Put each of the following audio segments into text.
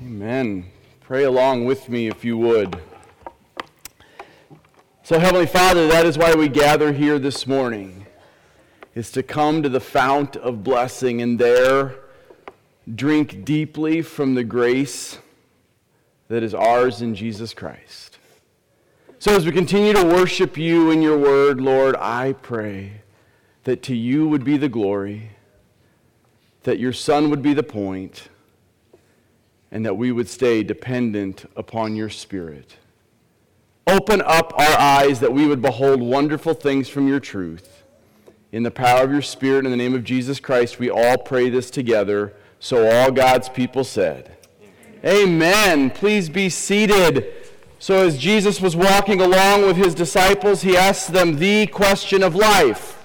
Amen. Pray along with me if you would. So, Heavenly Father, that is why we gather here this morning, is to come to the fount of blessing and there drink deeply from the grace that is ours in Jesus Christ. So, as we continue to worship you in your word, Lord, I pray that to you would be the glory, that your Son would be the point, and that we would stay dependent upon your Spirit. Open up our eyes that we would behold wonderful things from your truth. In the power of your Spirit, in the name of Jesus Christ, we all pray this together. So all God's people said, Amen. Amen. Please be seated. So, as Jesus was walking along with his disciples, he asked them the question of life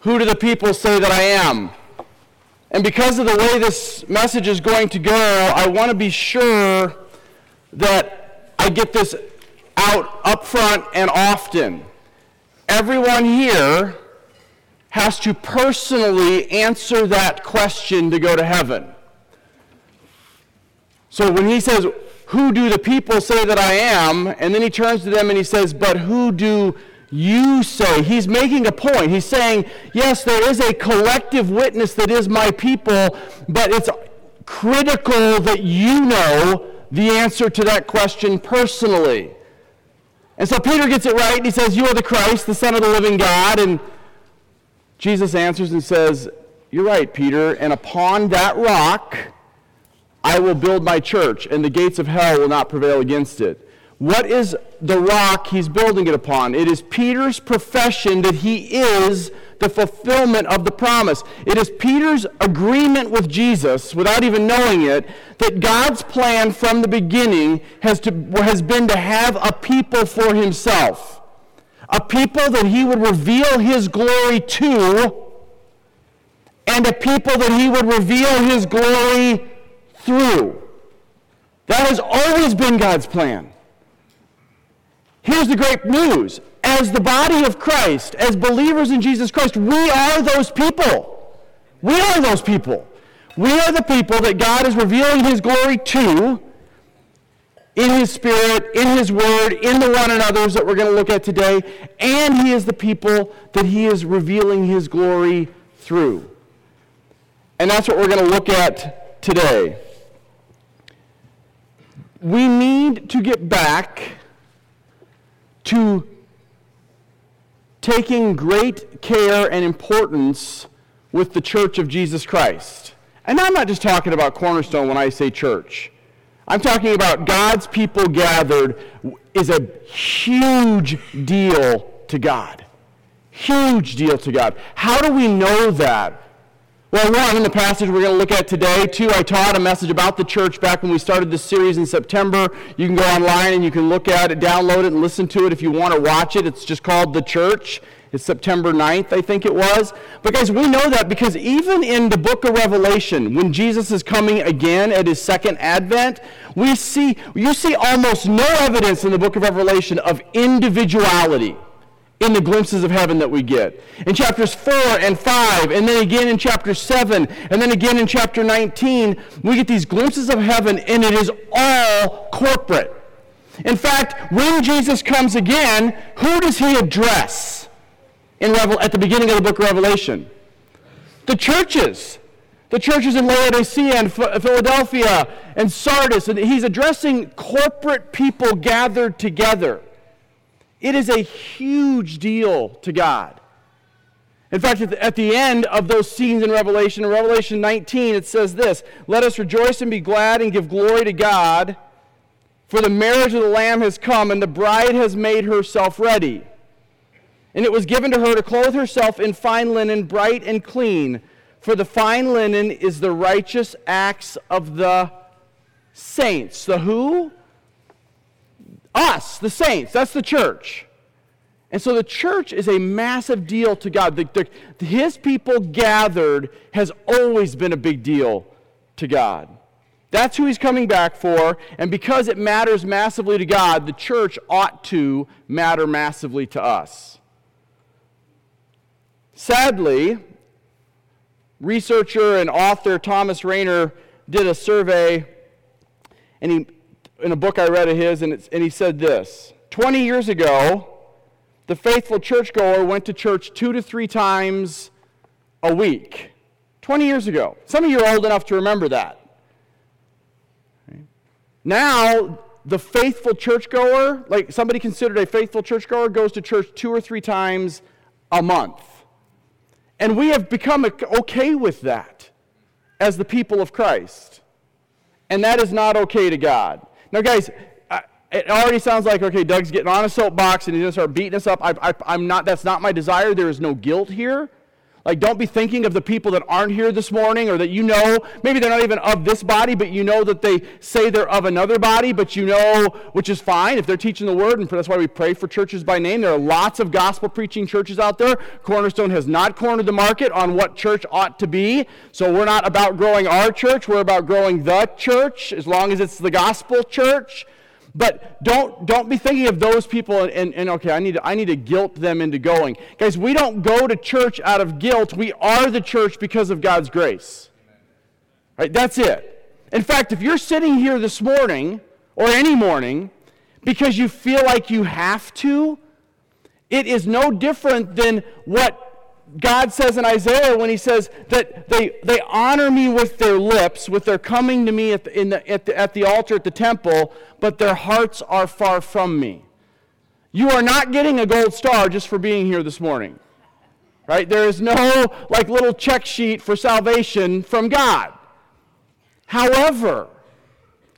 Who do the people say that I am? And because of the way this message is going to go, I want to be sure that I get this out up front and often. Everyone here has to personally answer that question to go to heaven. So when he says, Who do the people say that I am? And then he turns to them and he says, But who do you say? He's making a point. He's saying, Yes, there is a collective witness that is my people, but it's critical that you know the answer to that question personally. And so Peter gets it right, and he says, You are the Christ, the Son of the living God. And Jesus answers and says, You're right, Peter, and upon that rock I will build my church, and the gates of hell will not prevail against it. What is the rock he's building it upon? It is Peter's profession that he is the fulfillment of the promise. It is Peter's agreement with Jesus, without even knowing it, that God's plan from the beginning has, to, has been to have a people for himself, a people that he would reveal his glory to, and a people that he would reveal his glory through. That has always been God's plan. Here's the great news. As the body of Christ, as believers in Jesus Christ, we are those people. We are those people. We are the people that God is revealing His glory to in His Spirit, in His Word, in the one another's that we're going to look at today, and He is the people that He is revealing His glory through. And that's what we're going to look at today. We need to get back to taking great care and importance with the church of Jesus Christ. And I'm not just talking about Cornerstone when I say church. I'm talking about God's people gathered is a huge deal to God. Huge deal to God. How do we know that? Well, one, in the passage we're going to look at today. Two, I taught a message about the church back when we started this series in September. You can go online and you can look at it, download it, and listen to it if you want to watch it. It's just called The Church. It's September 9th, I think it was. But guys, we know that because even in the book of Revelation, when Jesus is coming again at his second advent, we see you see almost no evidence in the book of Revelation of individuality in the glimpses of heaven that we get. In chapters 4 and 5, and then again in chapter 7, and then again in chapter 19, we get these glimpses of heaven, and it is all corporate. In fact, when Jesus comes again, who does he address in Revel- at the beginning of the book of Revelation? The churches. The churches in Laodicea and Philadelphia and Sardis. And he's addressing corporate people gathered together. It is a huge deal to God. In fact, at the end of those scenes in Revelation, in Revelation 19, it says this Let us rejoice and be glad and give glory to God, for the marriage of the Lamb has come, and the bride has made herself ready. And it was given to her to clothe herself in fine linen, bright and clean, for the fine linen is the righteous acts of the saints. The who? Us, the saints, that's the church. And so the church is a massive deal to God. The, the, his people gathered has always been a big deal to God. That's who he's coming back for. And because it matters massively to God, the church ought to matter massively to us. Sadly, researcher and author Thomas Rainer did a survey, and he, in a book I read of his, and, and he said this 20 years ago, the faithful churchgoer went to church two to three times a week. 20 years ago. Some of you are old enough to remember that. Now, the faithful churchgoer, like somebody considered a faithful churchgoer, goes to church two or three times a month. And we have become okay with that as the people of Christ. And that is not okay to God. Now, guys, it already sounds like, okay, Doug's getting on a soapbox and he's going to start beating us up. I, am not, that's not my desire. There is no guilt here. Like, don't be thinking of the people that aren't here this morning or that you know, maybe they're not even of this body, but you know that they say they're of another body, but you know, which is fine if they're teaching the word, and that's why we pray for churches by name. There are lots of gospel preaching churches out there. Cornerstone has not cornered the market on what church ought to be. So we're not about growing our church, we're about growing the church, as long as it's the gospel church. But don't, don't be thinking of those people and, and, and, okay, I need, to, I need to guilt them into going. Guys, we don't go to church out of guilt. We are the church because of God's grace. Right? That's it. In fact, if you're sitting here this morning or any morning because you feel like you have to, it is no different than what God says in Isaiah when he says that they, they honor me with their lips, with their coming to me at the, the, at, the, at the altar at the temple, but their hearts are far from me. You are not getting a gold star just for being here this morning. Right? There is no like little check sheet for salvation from God. However,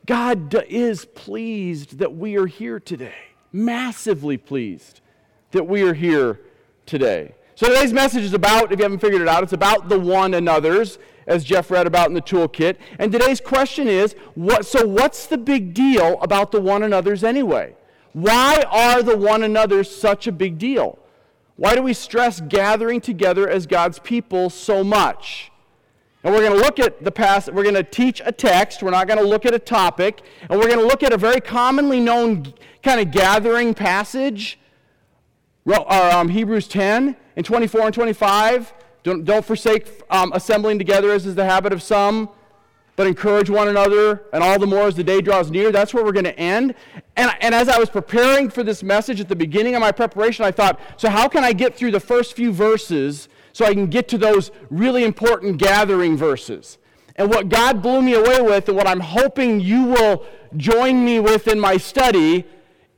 God is pleased that we are here today. Massively pleased that we are here today. So today's message is about, if you haven't figured it out, it's about the one another's, as Jeff read about in the toolkit. And today's question is, what, so what's the big deal about the one another's anyway? Why are the one another's such a big deal? Why do we stress gathering together as God's people so much? And we're going to look at the past, we're going to teach a text, we're not going to look at a topic, and we're going to look at a very commonly known kind of gathering passage, um, Hebrews 10, in 24 and 25, don't, don't forsake um, assembling together as is the habit of some, but encourage one another, and all the more as the day draws near. That's where we're going to end. And, and as I was preparing for this message at the beginning of my preparation, I thought, so how can I get through the first few verses so I can get to those really important gathering verses? And what God blew me away with, and what I'm hoping you will join me with in my study,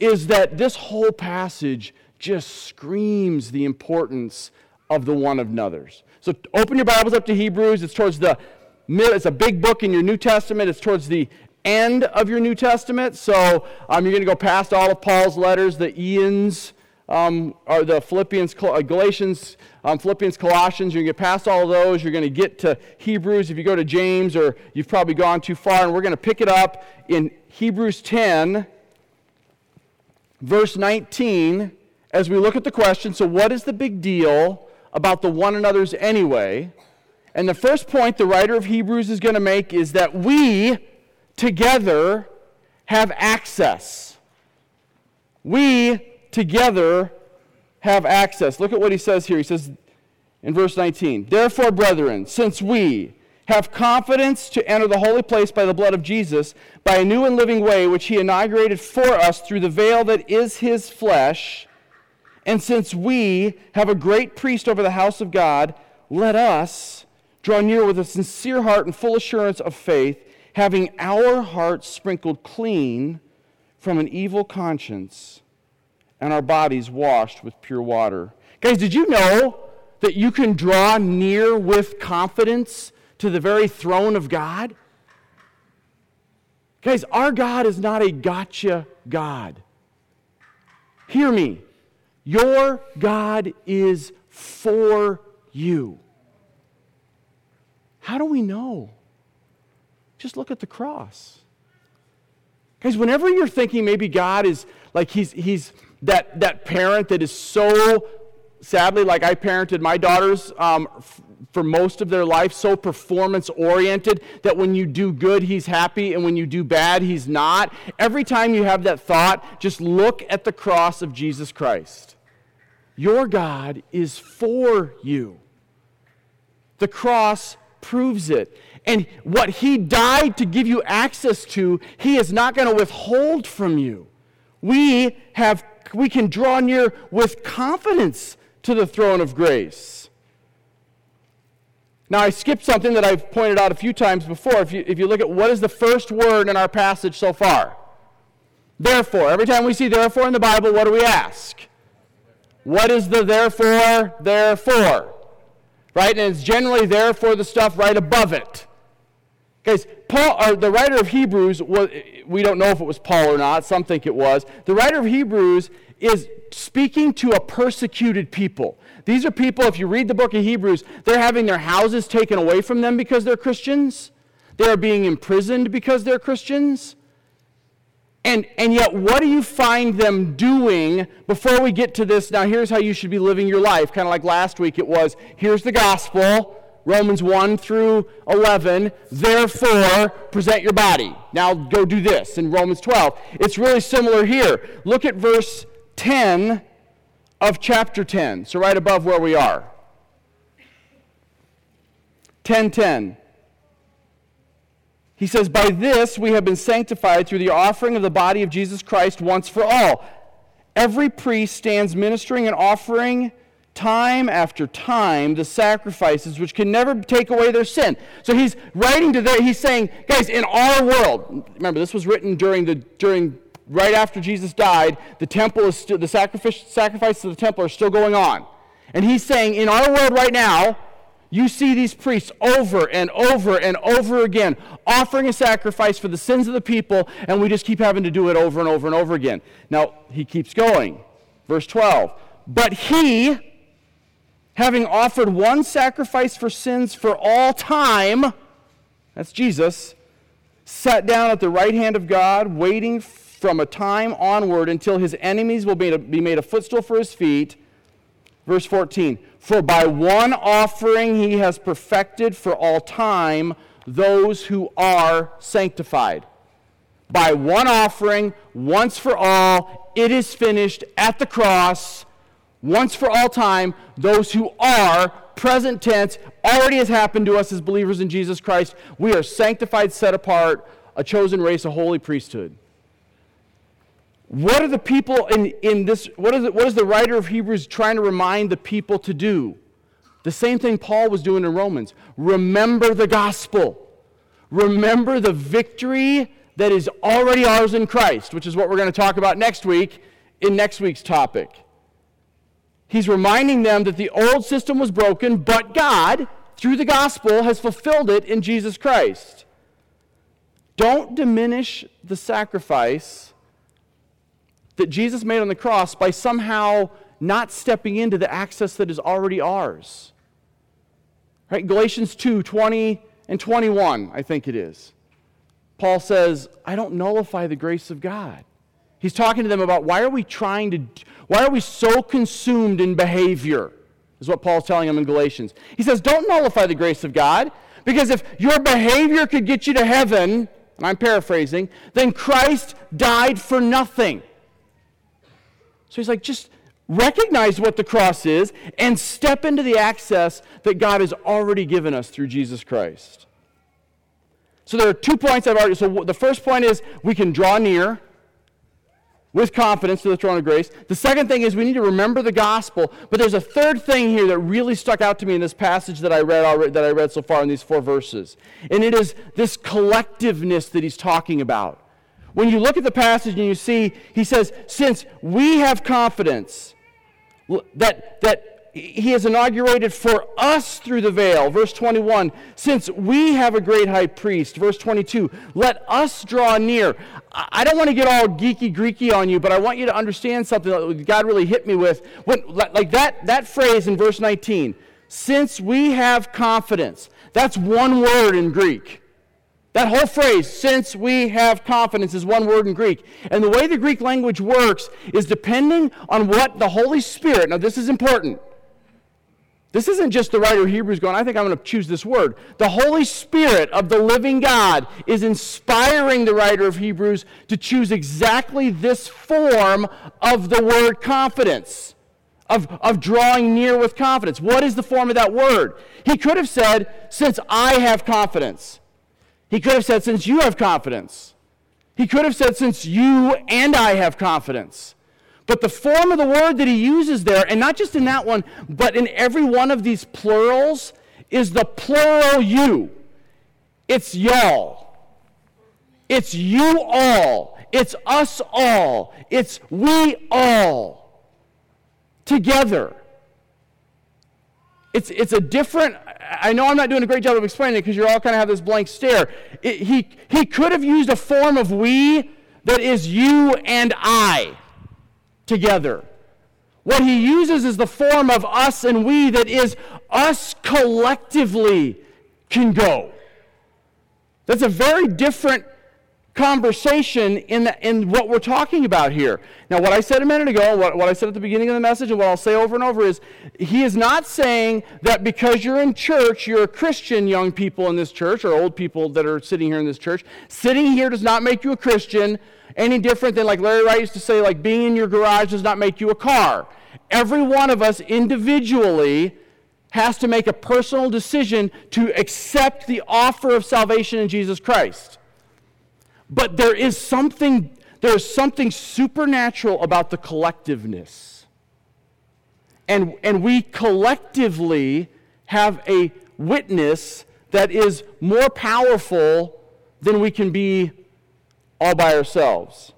is that this whole passage just screams the importance of the one of another's. So open your Bibles up to Hebrews. It's towards the middle, it's a big book in your New Testament. It's towards the end of your New Testament. So um, you're going to go past all of Paul's letters, the Ians, um, or the Philippians, uh, Galatians, um, Philippians, Colossians. You're going to get past all those. You're going to get to Hebrews. If you go to James, or you've probably gone too far, and we're going to pick it up in Hebrews 10, verse 19 as we look at the question so, what is the big deal about the one another's anyway? And the first point the writer of Hebrews is going to make is that we together have access. We together have access. Look at what he says here. He says in verse 19, Therefore, brethren, since we have confidence to enter the holy place by the blood of Jesus, by a new and living way which he inaugurated for us through the veil that is his flesh, and since we have a great priest over the house of God, let us draw near with a sincere heart and full assurance of faith, having our hearts sprinkled clean from an evil conscience and our bodies washed with pure water. Guys, did you know that you can draw near with confidence to the very throne of God? Guys, our God is not a gotcha God. Hear me. Your God is for you. How do we know? Just look at the cross. Guys, whenever you're thinking maybe God is like he's, he's that, that parent that is so, sadly, like I parented my daughters um, for most of their life so performance oriented that when you do good, he's happy, and when you do bad, he's not. Every time you have that thought, just look at the cross of Jesus Christ. Your God is for you. The cross proves it. And what he died to give you access to, he is not going to withhold from you. We have we can draw near with confidence to the throne of grace. Now, I skipped something that I've pointed out a few times before. If you, if you look at what is the first word in our passage so far, therefore. Every time we see therefore in the Bible, what do we ask? What is the therefore, therefore? Right? And it's generally therefore the stuff right above it. Guys, Paul, or the writer of Hebrews, we don't know if it was Paul or not, some think it was. The writer of Hebrews is speaking to a persecuted people. These are people, if you read the book of Hebrews, they're having their houses taken away from them because they're Christians. They are being imprisoned because they're Christians. And, and yet, what do you find them doing before we get to this? Now, here's how you should be living your life. Kind of like last week, it was here's the gospel, Romans 1 through 11. Therefore, present your body. Now, go do this in Romans 12. It's really similar here. Look at verse 10 of chapter 10. So, right above where we are. 1010. He says, By this we have been sanctified through the offering of the body of Jesus Christ once for all. Every priest stands ministering and offering time after time the sacrifices which can never take away their sin. So he's writing to there, he's saying, guys, in our world, remember this was written during the during right after Jesus died, the temple is still the sacrifice sacrifices of the temple are still going on. And he's saying, in our world right now, you see these priests over and over and over again offering a sacrifice for the sins of the people, and we just keep having to do it over and over and over again. Now, he keeps going. Verse 12. But he, having offered one sacrifice for sins for all time, that's Jesus, sat down at the right hand of God, waiting from a time onward until his enemies will be made a footstool for his feet. Verse 14 For by one offering he has perfected for all time those who are sanctified. By one offering, once for all, it is finished at the cross, once for all time, those who are, present tense, already has happened to us as believers in Jesus Christ. We are sanctified, set apart, a chosen race, a holy priesthood. What are the people in, in this, what is, it, what is the writer of Hebrews trying to remind the people to do? The same thing Paul was doing in Romans. Remember the gospel. Remember the victory that is already ours in Christ, which is what we're going to talk about next week in next week's topic. He's reminding them that the old system was broken, but God, through the gospel, has fulfilled it in Jesus Christ. Don't diminish the sacrifice that Jesus made on the cross by somehow not stepping into the access that is already ours. Right? Galatians 2 20 and 21, I think it is. Paul says, I don't nullify the grace of God. He's talking to them about why are we trying to, why are we so consumed in behavior? Is what Paul's telling them in Galatians. He says, don't nullify the grace of God, because if your behavior could get you to heaven, and I'm paraphrasing, then Christ died for nothing. So he's like, just recognize what the cross is and step into the access that God has already given us through Jesus Christ. So there are two points I've already. So the first point is we can draw near with confidence to the throne of grace. The second thing is we need to remember the gospel. But there's a third thing here that really stuck out to me in this passage that I read already, that I read so far in these four verses, and it is this collectiveness that he's talking about. When you look at the passage and you see, he says, since we have confidence that, that he has inaugurated for us through the veil, verse 21, since we have a great high priest, verse 22, let us draw near. I don't want to get all geeky Greeky on you, but I want you to understand something that God really hit me with. When, like that, that phrase in verse 19, since we have confidence, that's one word in Greek. That whole phrase, since we have confidence, is one word in Greek. And the way the Greek language works is depending on what the Holy Spirit, now this is important. This isn't just the writer of Hebrews going, I think I'm going to choose this word. The Holy Spirit of the living God is inspiring the writer of Hebrews to choose exactly this form of the word confidence of, of drawing near with confidence. What is the form of that word? He could have said, Since I have confidence. He could have said, Since you have confidence. He could have said, Since you and I have confidence. But the form of the word that he uses there, and not just in that one, but in every one of these plurals, is the plural you. It's y'all. It's you all. It's us all. It's we all. Together. It's, it's a different, I know I'm not doing a great job of explaining it because you're all kind of have this blank stare. It, he, he could have used a form of we that is you and I together. What he uses is the form of us and we that is us collectively can go. That's a very different conversation in, the, in what we're talking about here. Now, what I said a minute ago, what, what I said at the beginning of the message, and what I'll say over and over is he is not saying that because you're in church, you're a Christian, young people in this church, or old people that are sitting here in this church. Sitting here does not make you a Christian any different than, like Larry Wright used to say, like being in your garage does not make you a car. Every one of us individually has to make a personal decision to accept the offer of salvation in Jesus Christ. But there is something, there is something supernatural about the collectiveness. And, and we collectively have a witness that is more powerful than we can be all by ourselves.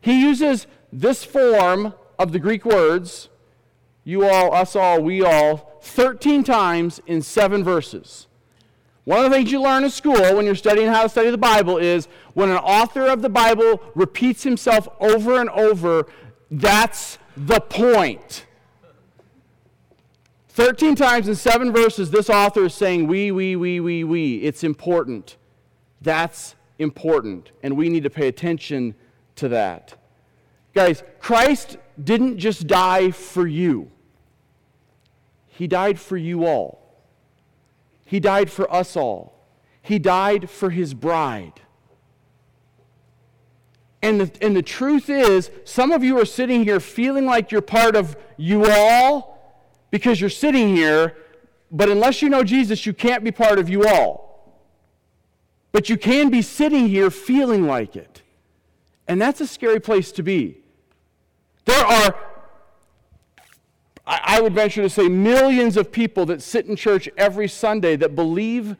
He uses this form of the Greek words, you all, us all, we all, 13 times in seven verses. One of the things you learn in school when you're studying how to study the Bible is when an author of the Bible repeats himself over and over, that's the point. 13 times in seven verses, this author is saying, we, we, we, we, we. It's important. That's important, and we need to pay attention to that. Guys, Christ didn't just die for you, He died for you all. He died for us all. He died for His bride. And the, and the truth is, some of you are sitting here feeling like you're part of you all because you're sitting here, but unless you know Jesus, you can't be part of you all. But you can be sitting here feeling like it. And that's a scary place to be. There are, I would venture to say, millions of people that sit in church every Sunday that believe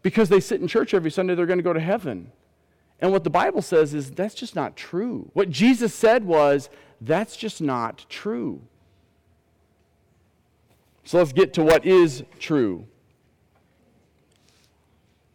because they sit in church every Sunday they're going to go to heaven. And what the Bible says is that's just not true. What Jesus said was that's just not true. So let's get to what is true.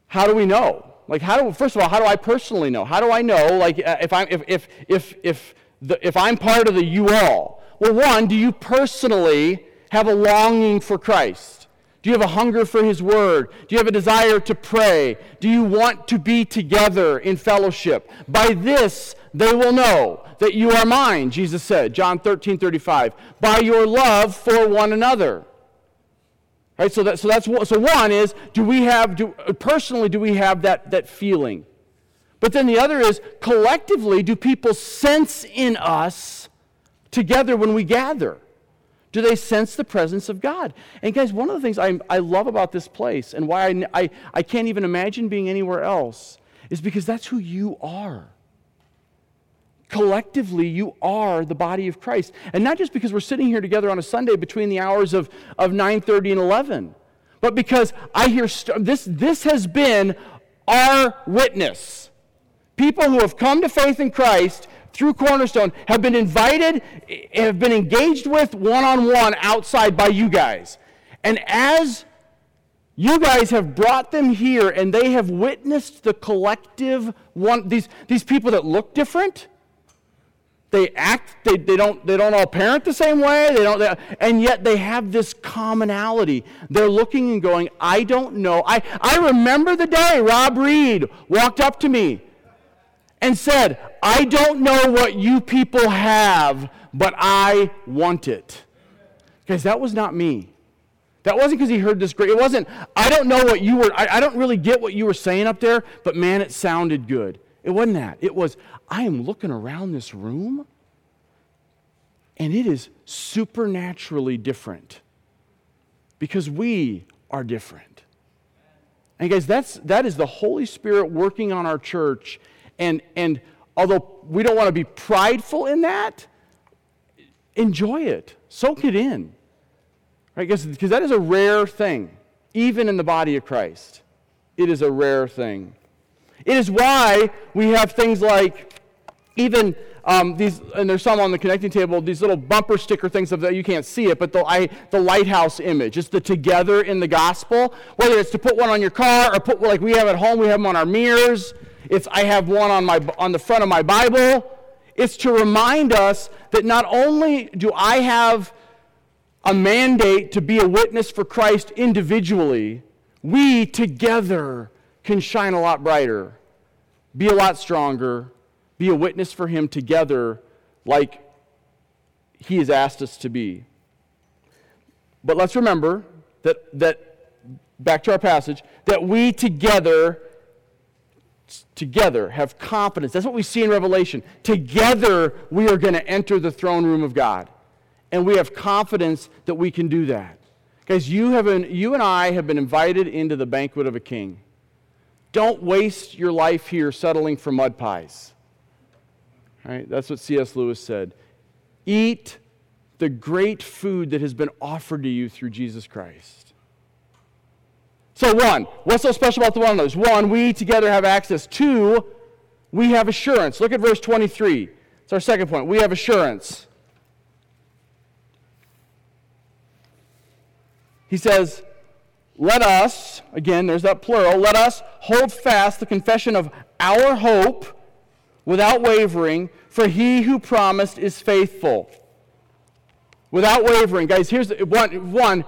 How do we know? Like, how do, first of all, how do I personally know? How do I know, like, uh, if, I'm, if, if, if, if, the, if I'm part of the you all? Well, one, do you personally have a longing for Christ? Do you have a hunger for His Word? Do you have a desire to pray? Do you want to be together in fellowship? By this they will know that you are mine, Jesus said, John 13 35, by your love for one another. Right, so, that, so that's so one is do we have do, personally do we have that, that feeling? But then the other is collectively do people sense in us together when we gather? Do they sense the presence of God? And guys, one of the things I, I love about this place and why I, I, I can't even imagine being anywhere else is because that's who you are collectively you are the body of christ and not just because we're sitting here together on a sunday between the hours of, of 9.30 and 11 but because i hear st- this this has been our witness people who have come to faith in christ through cornerstone have been invited have been engaged with one-on-one outside by you guys and as you guys have brought them here and they have witnessed the collective one these, these people that look different they act, they, they, don't, they don't all parent the same way, they don't, they, and yet they have this commonality. They're looking and going, I don't know. I, I remember the day Rob Reed walked up to me and said, I don't know what you people have, but I want it. Because that was not me. That wasn't because he heard this great. It wasn't, I don't know what you were, I, I don't really get what you were saying up there, but man, it sounded good. It wasn't that. It was, I am looking around this room And it is supernaturally different because we are different. And guys, that's, that is the Holy Spirit working on our church. And, and although we don't want to be prideful in that, enjoy it, soak it in. Right? Because that is a rare thing, even in the body of Christ. It is a rare thing. It is why we have things like even um, these, and there's some on the connecting table, these little bumper sticker things of that you can't see it, but the, I, the lighthouse image. It's the together in the gospel. Whether it's to put one on your car or put like we have at home, we have them on our mirrors. It's I have one on my on the front of my Bible. It's to remind us that not only do I have a mandate to be a witness for Christ individually, we together can shine a lot brighter, be a lot stronger, be a witness for Him together like He has asked us to be. But let's remember that, that back to our passage, that we together together have confidence. That's what we see in Revelation. Together we are going to enter the throne room of God. And we have confidence that we can do that. Guys, you, have been, you and I have been invited into the banquet of a king. Don't waste your life here settling for mud pies. Right? That's what C.S. Lewis said. Eat the great food that has been offered to you through Jesus Christ. So, one, what's so special about the one those? One, we together have access. Two, we have assurance. Look at verse 23. It's our second point. We have assurance. He says, Let us, again, there's that plural, let us hold fast the confession of our hope without wavering, for he who promised is faithful. Without wavering. Guys, here's one. one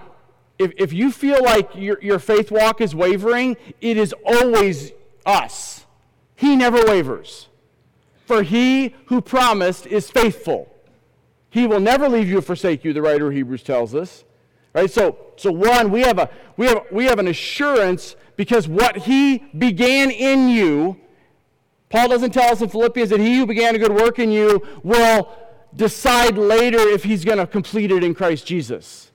if, if you feel like your, your faith walk is wavering, it is always us. He never wavers. For he who promised is faithful. He will never leave you or forsake you, the writer of Hebrews tells us. Right? So, so one, we have, a, we, have, we have an assurance because what he began in you, Paul doesn't tell us in Philippians that he who began a good work in you will decide later if he's going to complete it in Christ Jesus.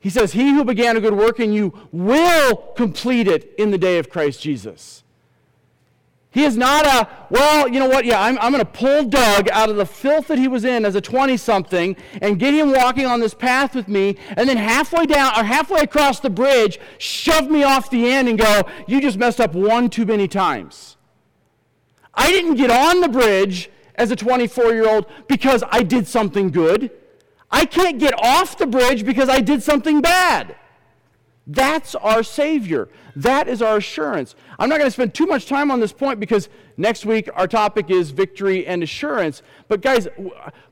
He says, He who began a good work in you will complete it in the day of Christ Jesus. He is not a, well, you know what? Yeah, I'm, I'm going to pull Doug out of the filth that he was in as a 20 something and get him walking on this path with me, and then halfway down or halfway across the bridge, shove me off the end and go, You just messed up one too many times. I didn't get on the bridge as a 24 year old because I did something good. I can't get off the bridge because I did something bad. That's our Savior. That is our assurance. I'm not going to spend too much time on this point because next week our topic is victory and assurance. But, guys,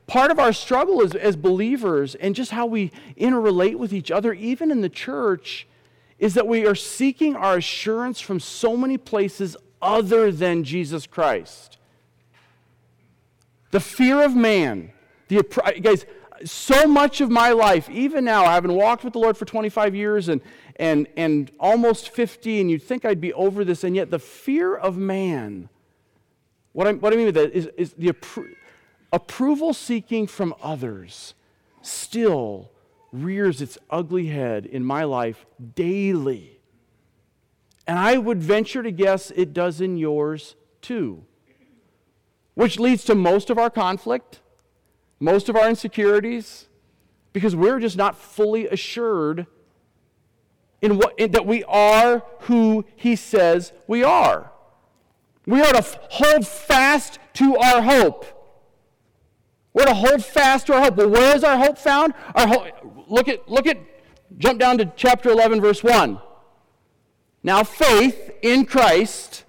part of our struggle is, as believers and just how we interrelate with each other, even in the church, is that we are seeking our assurance from so many places other than Jesus Christ. The fear of man. The, guys, so much of my life, even now, I've been walked with the Lord for 25 years and, and, and almost 50, and you'd think I'd be over this, and yet the fear of man, what I, what I mean with that is, is the appro- approval seeking from others still rears its ugly head in my life daily. And I would venture to guess it does in yours too. Which leads to most of our conflict, most of our insecurities, because we're just not fully assured in what, in, that we are who he says we are. We are to f- hold fast to our hope. We're to hold fast to our hope. But where is our hope found? Our ho- look at look at jump down to chapter 11 verse 1. Now faith in Christ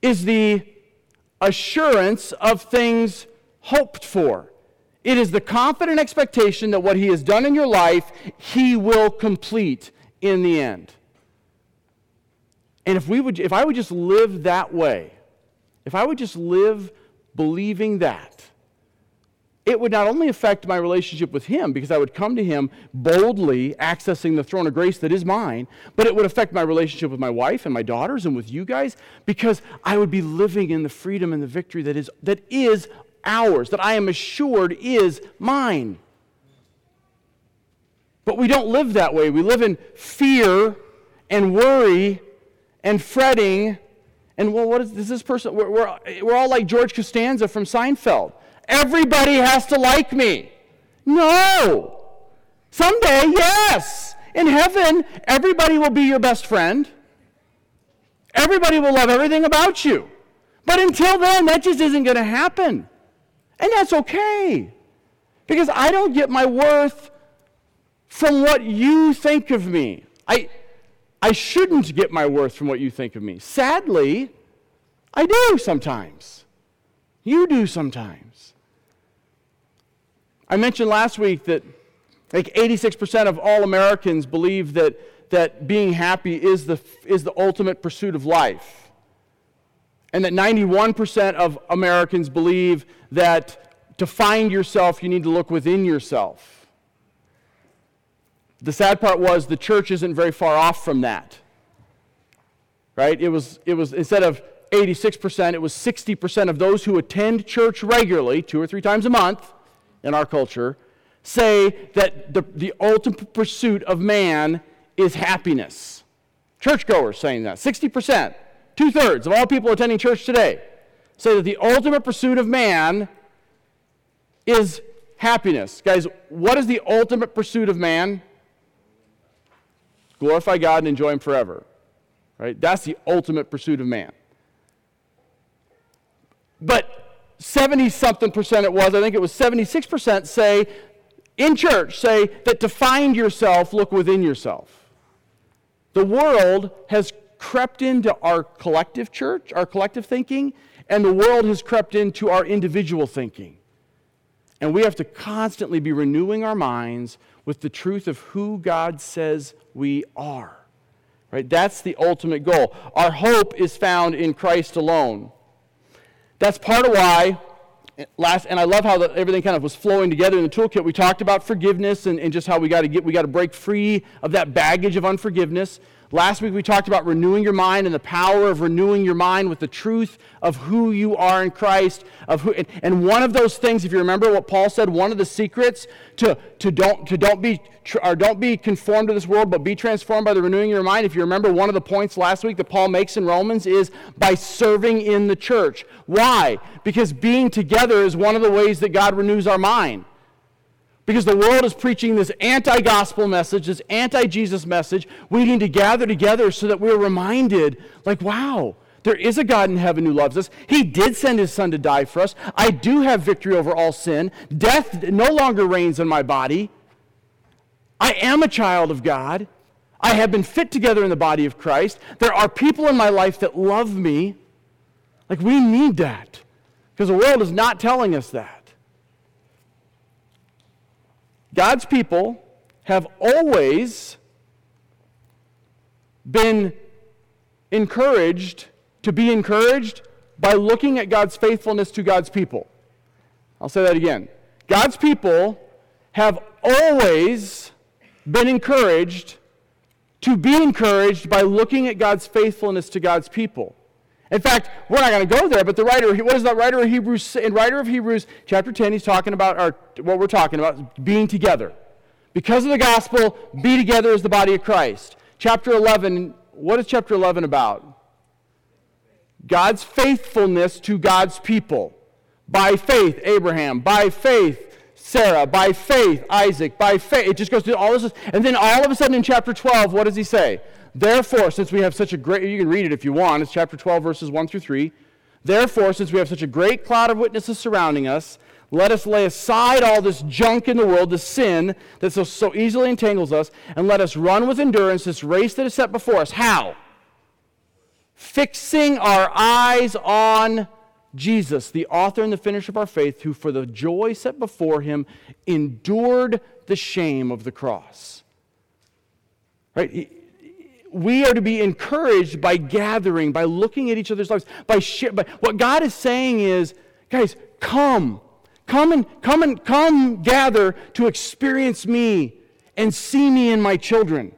is the assurance of things hoped for. It is the confident expectation that what He has done in your life, He will complete in the end. And if, we would, if I would just live that way, if I would just live believing that, it would not only affect my relationship with Him, because I would come to Him boldly accessing the throne of grace that is mine, but it would affect my relationship with my wife and my daughters and with you guys, because I would be living in the freedom and the victory that is, that is ours, that I am assured is mine. But we don't live that way. We live in fear and worry and fretting. And well, what is, is this person? We're, we're, we're all like George Costanza from Seinfeld. Everybody has to like me. No. Someday, yes. In heaven, everybody will be your best friend. Everybody will love everything about you. But until then, that just isn't going to happen. And that's okay. Because I don't get my worth from what you think of me. I, I shouldn't get my worth from what you think of me. Sadly, I do sometimes. You do sometimes. I mentioned last week that like 86% of all Americans believe that, that being happy is the, is the ultimate pursuit of life. And that 91% of Americans believe that to find yourself, you need to look within yourself. The sad part was the church isn't very far off from that. Right? It was, it was instead of 86%, it was 60% of those who attend church regularly, two or three times a month in our culture, say that the, the ultimate pursuit of man is happiness. Churchgoers saying that. 60%, two thirds of all people attending church today say that the ultimate pursuit of man is happiness. Guys, what is the ultimate pursuit of man? Glorify God and enjoy Him forever. Right? That's the ultimate pursuit of man. But 70 something percent it was, I think it was 76% say in church say that to find yourself, look within yourself. The world has crept into our collective church, our collective thinking, and the world has crept into our individual thinking. And we have to constantly be renewing our minds with the truth of who God says we are. Right? That's the ultimate goal. Our hope is found in Christ alone. That's part of why last and i love how the, everything kind of was flowing together in the toolkit we talked about forgiveness and, and just how we got to get we got to break free of that baggage of unforgiveness Last week we talked about renewing your mind and the power of renewing your mind with the truth of who you are in Christ. Of who, and one of those things, if you remember what Paul said, one of the secrets to, to, don't, to don't, be, or don't be conformed to this world, but be transformed by the renewing of your mind. If you remember, one of the points last week that Paul makes in Romans is by serving in the church. Why? Because being together is one of the ways that God renews our mind. Because the world is preaching this anti gospel message, this anti Jesus message. We need to gather together so that we're reminded, like, wow, there is a God in heaven who loves us. He did send his son to die for us. I do have victory over all sin. Death no longer reigns in my body. I am a child of God. I have been fit together in the body of Christ. There are people in my life that love me. Like, we need that because the world is not telling us that. God's people have always been encouraged to be encouraged by looking at God's faithfulness to God's people. I'll say that again. God's people have always been encouraged to be encouraged by looking at God's faithfulness to God's people. In fact, we're not going to go there, but the writer, what does the writer of Hebrews In writer of Hebrews, chapter 10, he's talking about our, what we're talking about, being together. Because of the gospel, be together as the body of Christ. Chapter 11, what is chapter 11 about? God's faithfulness to God's people. By faith, Abraham. By faith, Sarah. By faith, Isaac. By faith. It just goes through all this. And then all of a sudden in chapter 12, what does he say? Therefore, since we have such a great, you can read it if you want, it's chapter 12, verses 1 through 3. Therefore, since we have such a great cloud of witnesses surrounding us, let us lay aside all this junk in the world, the sin that so, so easily entangles us, and let us run with endurance this race that is set before us. How? Fixing our eyes on Jesus, the author and the finisher of our faith, who for the joy set before him endured the shame of the cross. Right? We are to be encouraged by gathering, by looking at each other's lives, by, share, what God is saying is, guys, come, come and come and come gather to experience me and see me in my children.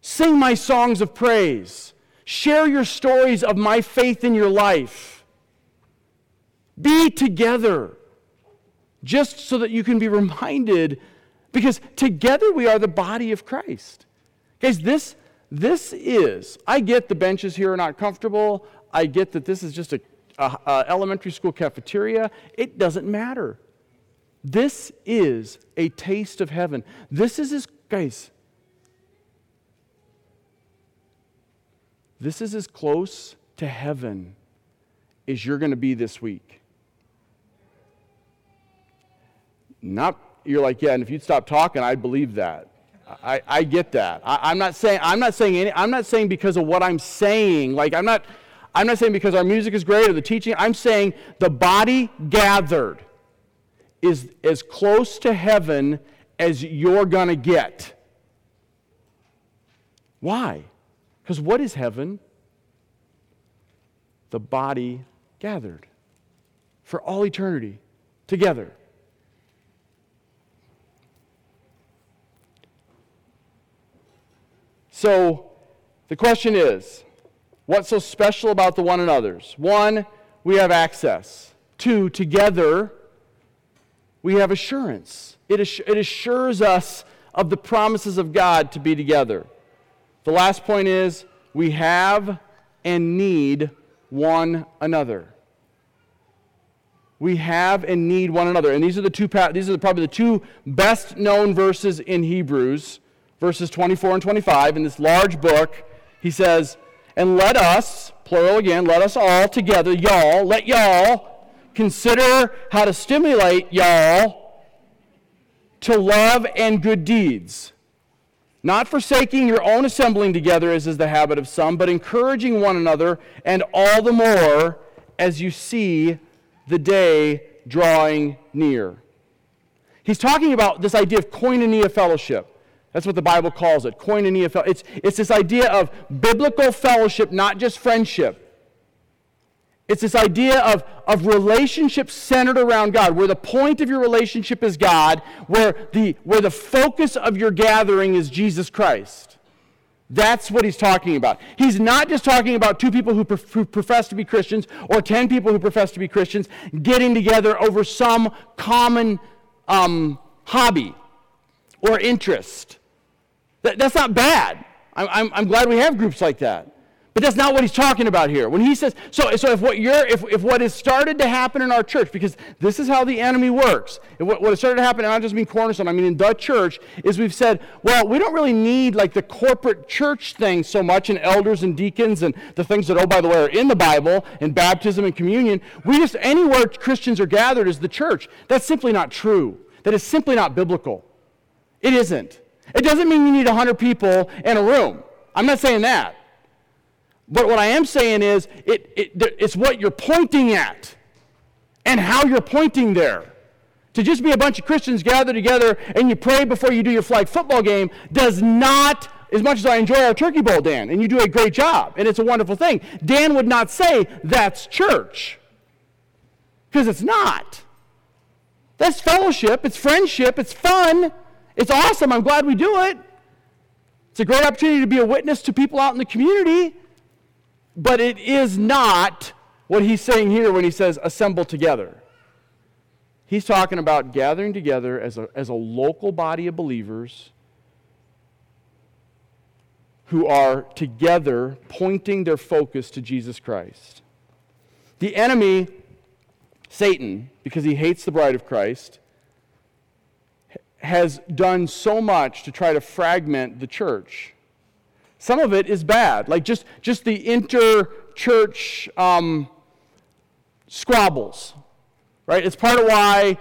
Sing my songs of praise. Share your stories of my faith in your life. Be together. Just so that you can be reminded, because together we are the body of Christ. Guys, this, this is, I get the benches here are not comfortable. I get that this is just a, a, a elementary school cafeteria. It doesn't matter. This is a taste of heaven. This is as, guys, this is as close to heaven as you're going to be this week. Not, you're like, yeah, and if you'd stop talking, I'd believe that. I, I get that. I, am not saying, I'm not saying any, I'm not saying because of what I'm saying. Like, I'm not, I'm not saying because our music is great or the teaching. I'm saying the body gathered is as close to heaven as you're to get. Why? Because what is heaven? The body gathered for all eternity together. So the question is what's so special about the one another's? One, we have access. Two, together, we have assurance. It, it assures us of the promises of God to be together. The last point is we have and need one another. We have and need one another. And these are the two these are probably the two best known verses in Hebrews, verses 24 and 25 in this large book. He says, "And let us, plural again, let us all together, y'all, let y'all consider how to stimulate y'all to love and good deeds." Not forsaking your own assembling together, as is the habit of some, but encouraging one another, and all the more as you see the day drawing near. He's talking about this idea of koinonia fellowship. That's what the Bible calls it koinonia. It's, it's this idea of biblical fellowship, not just friendship. It's this idea of, of relationships centered around God, where the point of your relationship is God, where the, where the focus of your gathering is Jesus Christ. That's what he's talking about. He's not just talking about two people who, who profess to be Christians or 10 people who profess to be Christians getting together over some common um, hobby or interest. That, that's not bad. I'm, I'm, I'm glad we have groups like that. But that's not what he's talking about here. When he says, so, so if what you're, if, if what has started to happen in our church, because this is how the enemy works, what, what has started to happen, and I don't just mean Cornerstone, I mean in the church, is we've said, well, we don't really need like the corporate church thing so much, and elders and deacons and the things that, oh, by the way, are in the Bible, and baptism and communion. We just, anywhere Christians are gathered is the church. That's simply not true. That is simply not biblical. It isn't. It doesn't mean you need 100 people in a room. I'm not saying that. But what I am saying is, it, it, it's what you're pointing at and how you're pointing there. To just be a bunch of Christians gathered together and you pray before you do your flag football game does not, as much as I enjoy our turkey bowl, Dan, and you do a great job, and it's a wonderful thing, Dan would not say that's church. Because it's not. That's fellowship, it's friendship, it's fun, it's awesome. I'm glad we do it. It's a great opportunity to be a witness to people out in the community. But it is not what he's saying here when he says assemble together. He's talking about gathering together as a, as a local body of believers who are together pointing their focus to Jesus Christ. The enemy, Satan, because he hates the bride of Christ, has done so much to try to fragment the church. Some of it is bad, like just, just the inter-church um, squabbles, right? It's part of why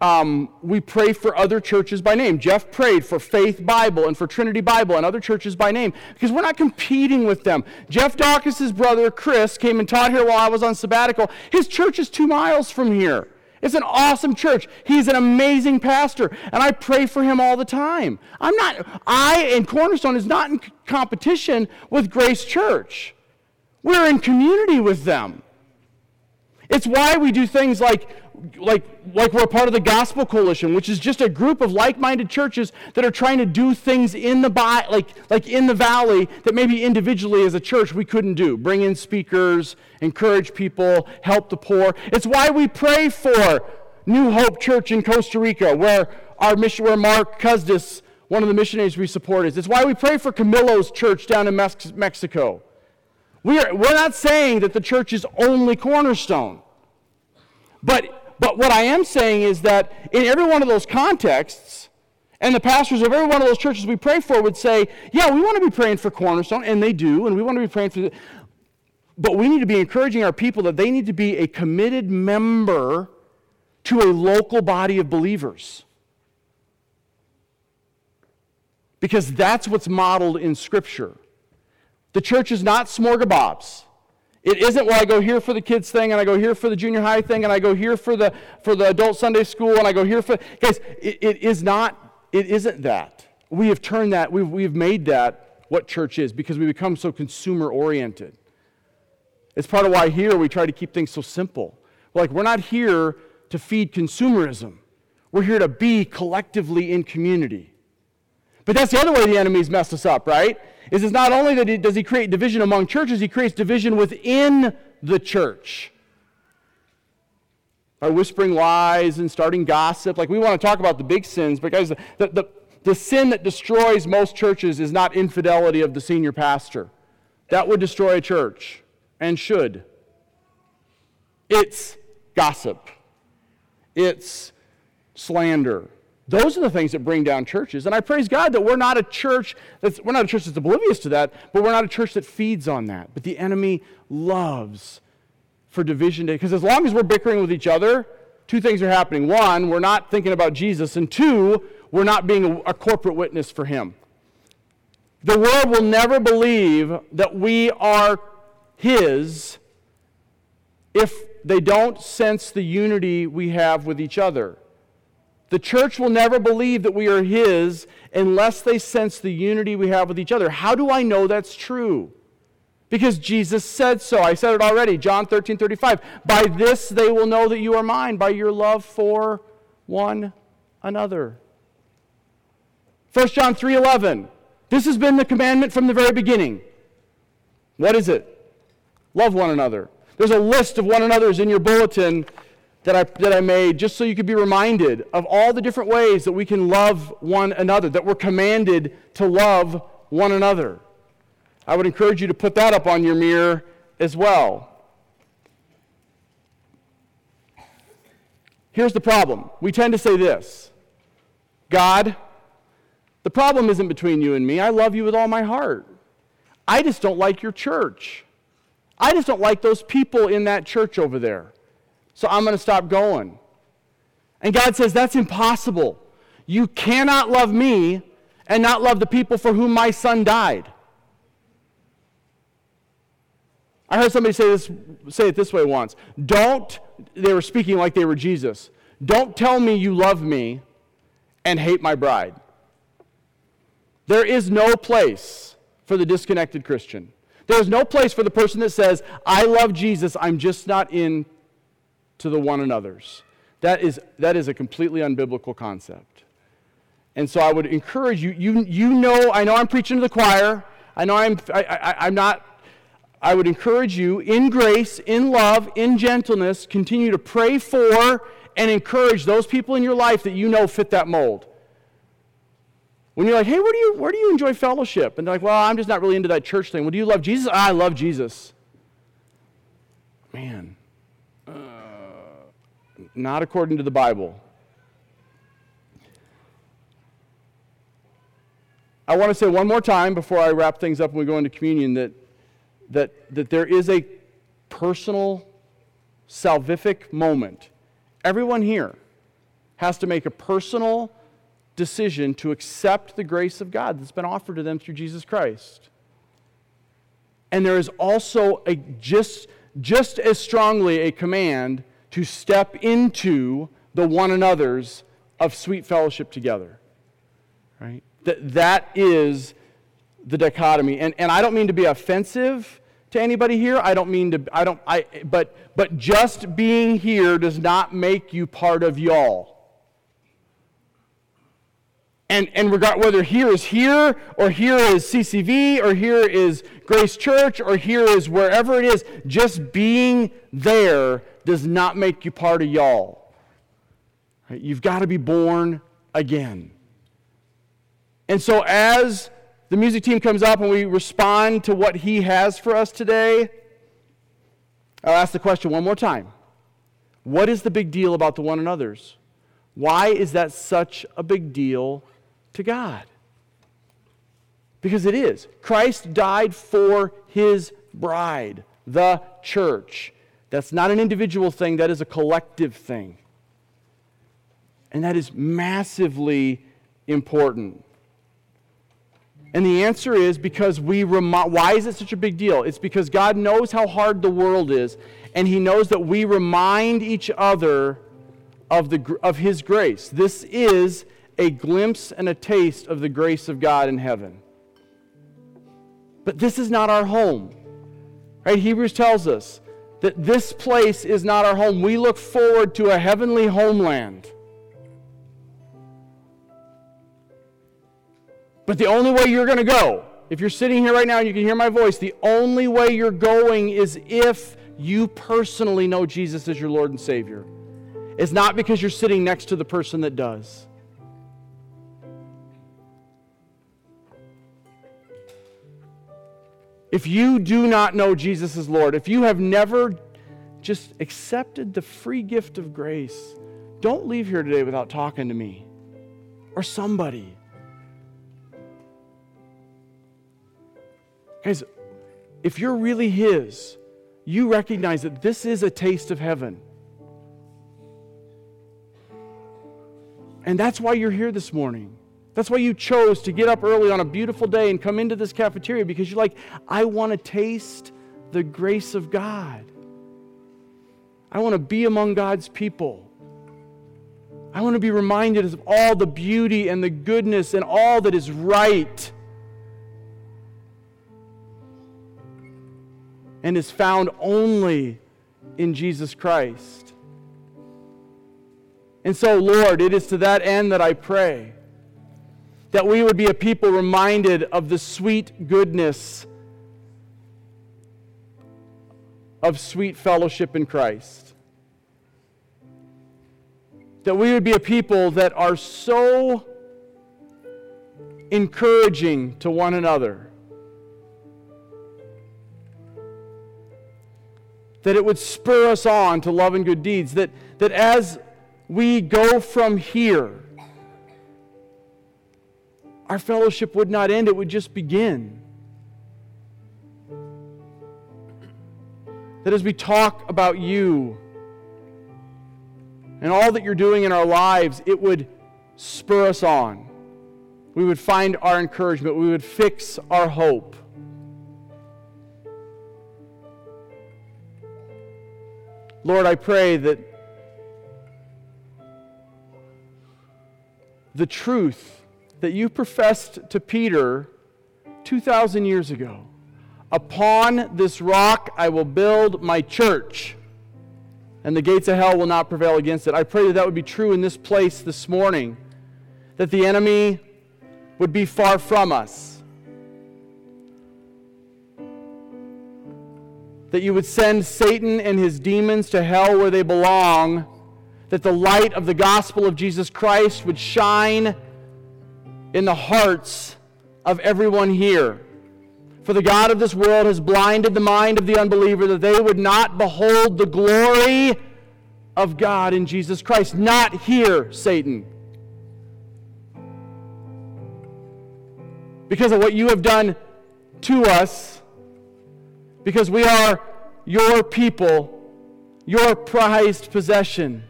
um, we pray for other churches by name. Jeff prayed for Faith Bible and for Trinity Bible and other churches by name because we're not competing with them. Jeff Dawkins' brother Chris came and taught here while I was on sabbatical. His church is two miles from here. It's an awesome church. He's an amazing pastor, and I pray for him all the time. I'm not, I and Cornerstone is not in competition with Grace Church. We're in community with them. It's why we do things like, like, like we're part of the Gospel Coalition, which is just a group of like-minded churches that are trying to do things in the like, like in the valley that maybe individually as a church we couldn't do. Bring in speakers, encourage people, help the poor. It's why we pray for New Hope Church in Costa Rica, where our mission, where Mark Custis, one of the missionaries we support, is. It's why we pray for Camillo's church down in Mexico. We are, we're not saying that the church is only cornerstone. But, but what I am saying is that in every one of those contexts, and the pastors of every one of those churches we pray for would say, Yeah, we want to be praying for Cornerstone, and they do, and we want to be praying for. The, but we need to be encouraging our people that they need to be a committed member to a local body of believers. Because that's what's modeled in Scripture. The church is not smorgasbords. It isn't, well, I go here for the kids thing, and I go here for the junior high thing, and I go here for the, for the adult Sunday school, and I go here for. Guys, it, it is not, it isn't that. We have turned that, we've, we've made that what church is because we become so consumer oriented. It's part of why here we try to keep things so simple. Like, we're not here to feed consumerism, we're here to be collectively in community. But that's the other way the enemy's messed us up, right? Is it's not only that he, does he create division among churches, he creates division within the church. By whispering lies and starting gossip. Like we want to talk about the big sins, but guys, the, the, the sin that destroys most churches is not infidelity of the senior pastor. That would destroy a church and should. It's gossip. It's slander. Those are the things that bring down churches. And I praise God that we're not a church that's we're not a church that's oblivious to that, but we're not a church that feeds on that. But the enemy loves for division. Because as long as we're bickering with each other, two things are happening. One, we're not thinking about Jesus, and two, we're not being a, a corporate witness for him. The world will never believe that we are his if they don't sense the unity we have with each other. The church will never believe that we are His unless they sense the unity we have with each other. How do I know that's true? Because Jesus said so. I said it already, John 13, 35. By this they will know that you are mine, by your love for one another. 1 John 3, 11. This has been the commandment from the very beginning. What is it? Love one another. There's a list of one another's in your bulletin that I, that I made just so you could be reminded of all the different ways that we can love one another, that we're commanded to love one another. I would encourage you to put that up on your mirror as well. Here's the problem we tend to say this God, the problem isn't between you and me. I love you with all my heart. I just don't like your church. I just don't like those people in that church over there so I'm going to stop going. And God says, That's impossible. You cannot love me and not love the people for whom my son died. I heard somebody say this say it this way once. Don't they were speaking like they were Jesus. Don't tell me you love me and hate my bride. There is no place for the disconnected Christian. There is no place for the person that says, I love Jesus, I'm just not in to the one another's. That is, that is a completely unbiblical concept. And so I would encourage you, you, you know, I know I'm preaching to the choir. I know I'm, I, I, I'm not, I would encourage you in grace, in love, in gentleness, continue to pray for and encourage those people in your life that you know fit that mold. When you're like, hey, where do you, where do you enjoy fellowship? And they're like, well, I'm just not really into that church thing. Well, do you love Jesus? I love Jesus. Man, not according to the Bible. I want to say one more time before I wrap things up and we go into communion that, that, that there is a personal, salvific moment. Everyone here has to make a personal decision to accept the grace of God that's been offered to them through Jesus Christ. And there is also a just, just as strongly a command to step into the one another's of sweet fellowship together. Right? That, that is the dichotomy. And, and I don't mean to be offensive to anybody here. I don't mean to, I don't, I, but, but just being here does not make you part of y'all. And, and regard, whether here is here, or here is CCV, or here is Grace Church, or here is wherever it is, just being there does not make you part of y'all. Right? You've got to be born again. And so, as the music team comes up and we respond to what he has for us today, I'll ask the question one more time What is the big deal about the one another's? Why is that such a big deal to God? Because it is. Christ died for his bride, the church. That's not an individual thing, that is a collective thing. And that is massively important. And the answer is because we remind, why is it such a big deal? It's because God knows how hard the world is, and He knows that we remind each other of, the, of His grace. This is a glimpse and a taste of the grace of God in heaven. But this is not our home. Right? Hebrews tells us that this place is not our home. We look forward to a heavenly homeland. But the only way you're going to go, if you're sitting here right now and you can hear my voice, the only way you're going is if you personally know Jesus as your Lord and Savior. It's not because you're sitting next to the person that does. If you do not know Jesus as Lord, if you have never just accepted the free gift of grace, don't leave here today without talking to me or somebody. Guys, if you're really His, you recognize that this is a taste of heaven. And that's why you're here this morning. That's why you chose to get up early on a beautiful day and come into this cafeteria because you're like, I want to taste the grace of God. I want to be among God's people. I want to be reminded of all the beauty and the goodness and all that is right and is found only in Jesus Christ. And so, Lord, it is to that end that I pray that we would be a people reminded of the sweet goodness of sweet fellowship in Christ. That we would be a people that are so encouraging to one another that it would spur us on to love and good deeds, that, that as we go from here, our fellowship would not end, it would just begin. That as we talk about you and all that you're doing in our lives, it would spur us on. We would find our encouragement, we would fix our hope. Lord, I pray that the truth that you professed to Peter 2,000 years ago upon this rock I will build my church, and the gates of hell will not prevail against it. I pray that that would be true in this place this morning, that the enemy would be far from us that you would send Satan and his demons to hell where they belong, that the light of the gospel of Jesus Christ would shine in the hearts of everyone here. For the God of this world has blinded the mind of the unbeliever that they would not behold the glory of God in Jesus Christ. Not here, Satan. Because of what you have done to us because we are your people, your prized possession.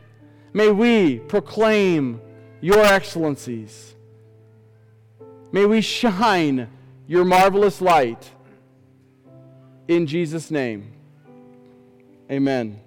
May we proclaim your excellencies. May we shine your marvelous light. In Jesus' name, amen.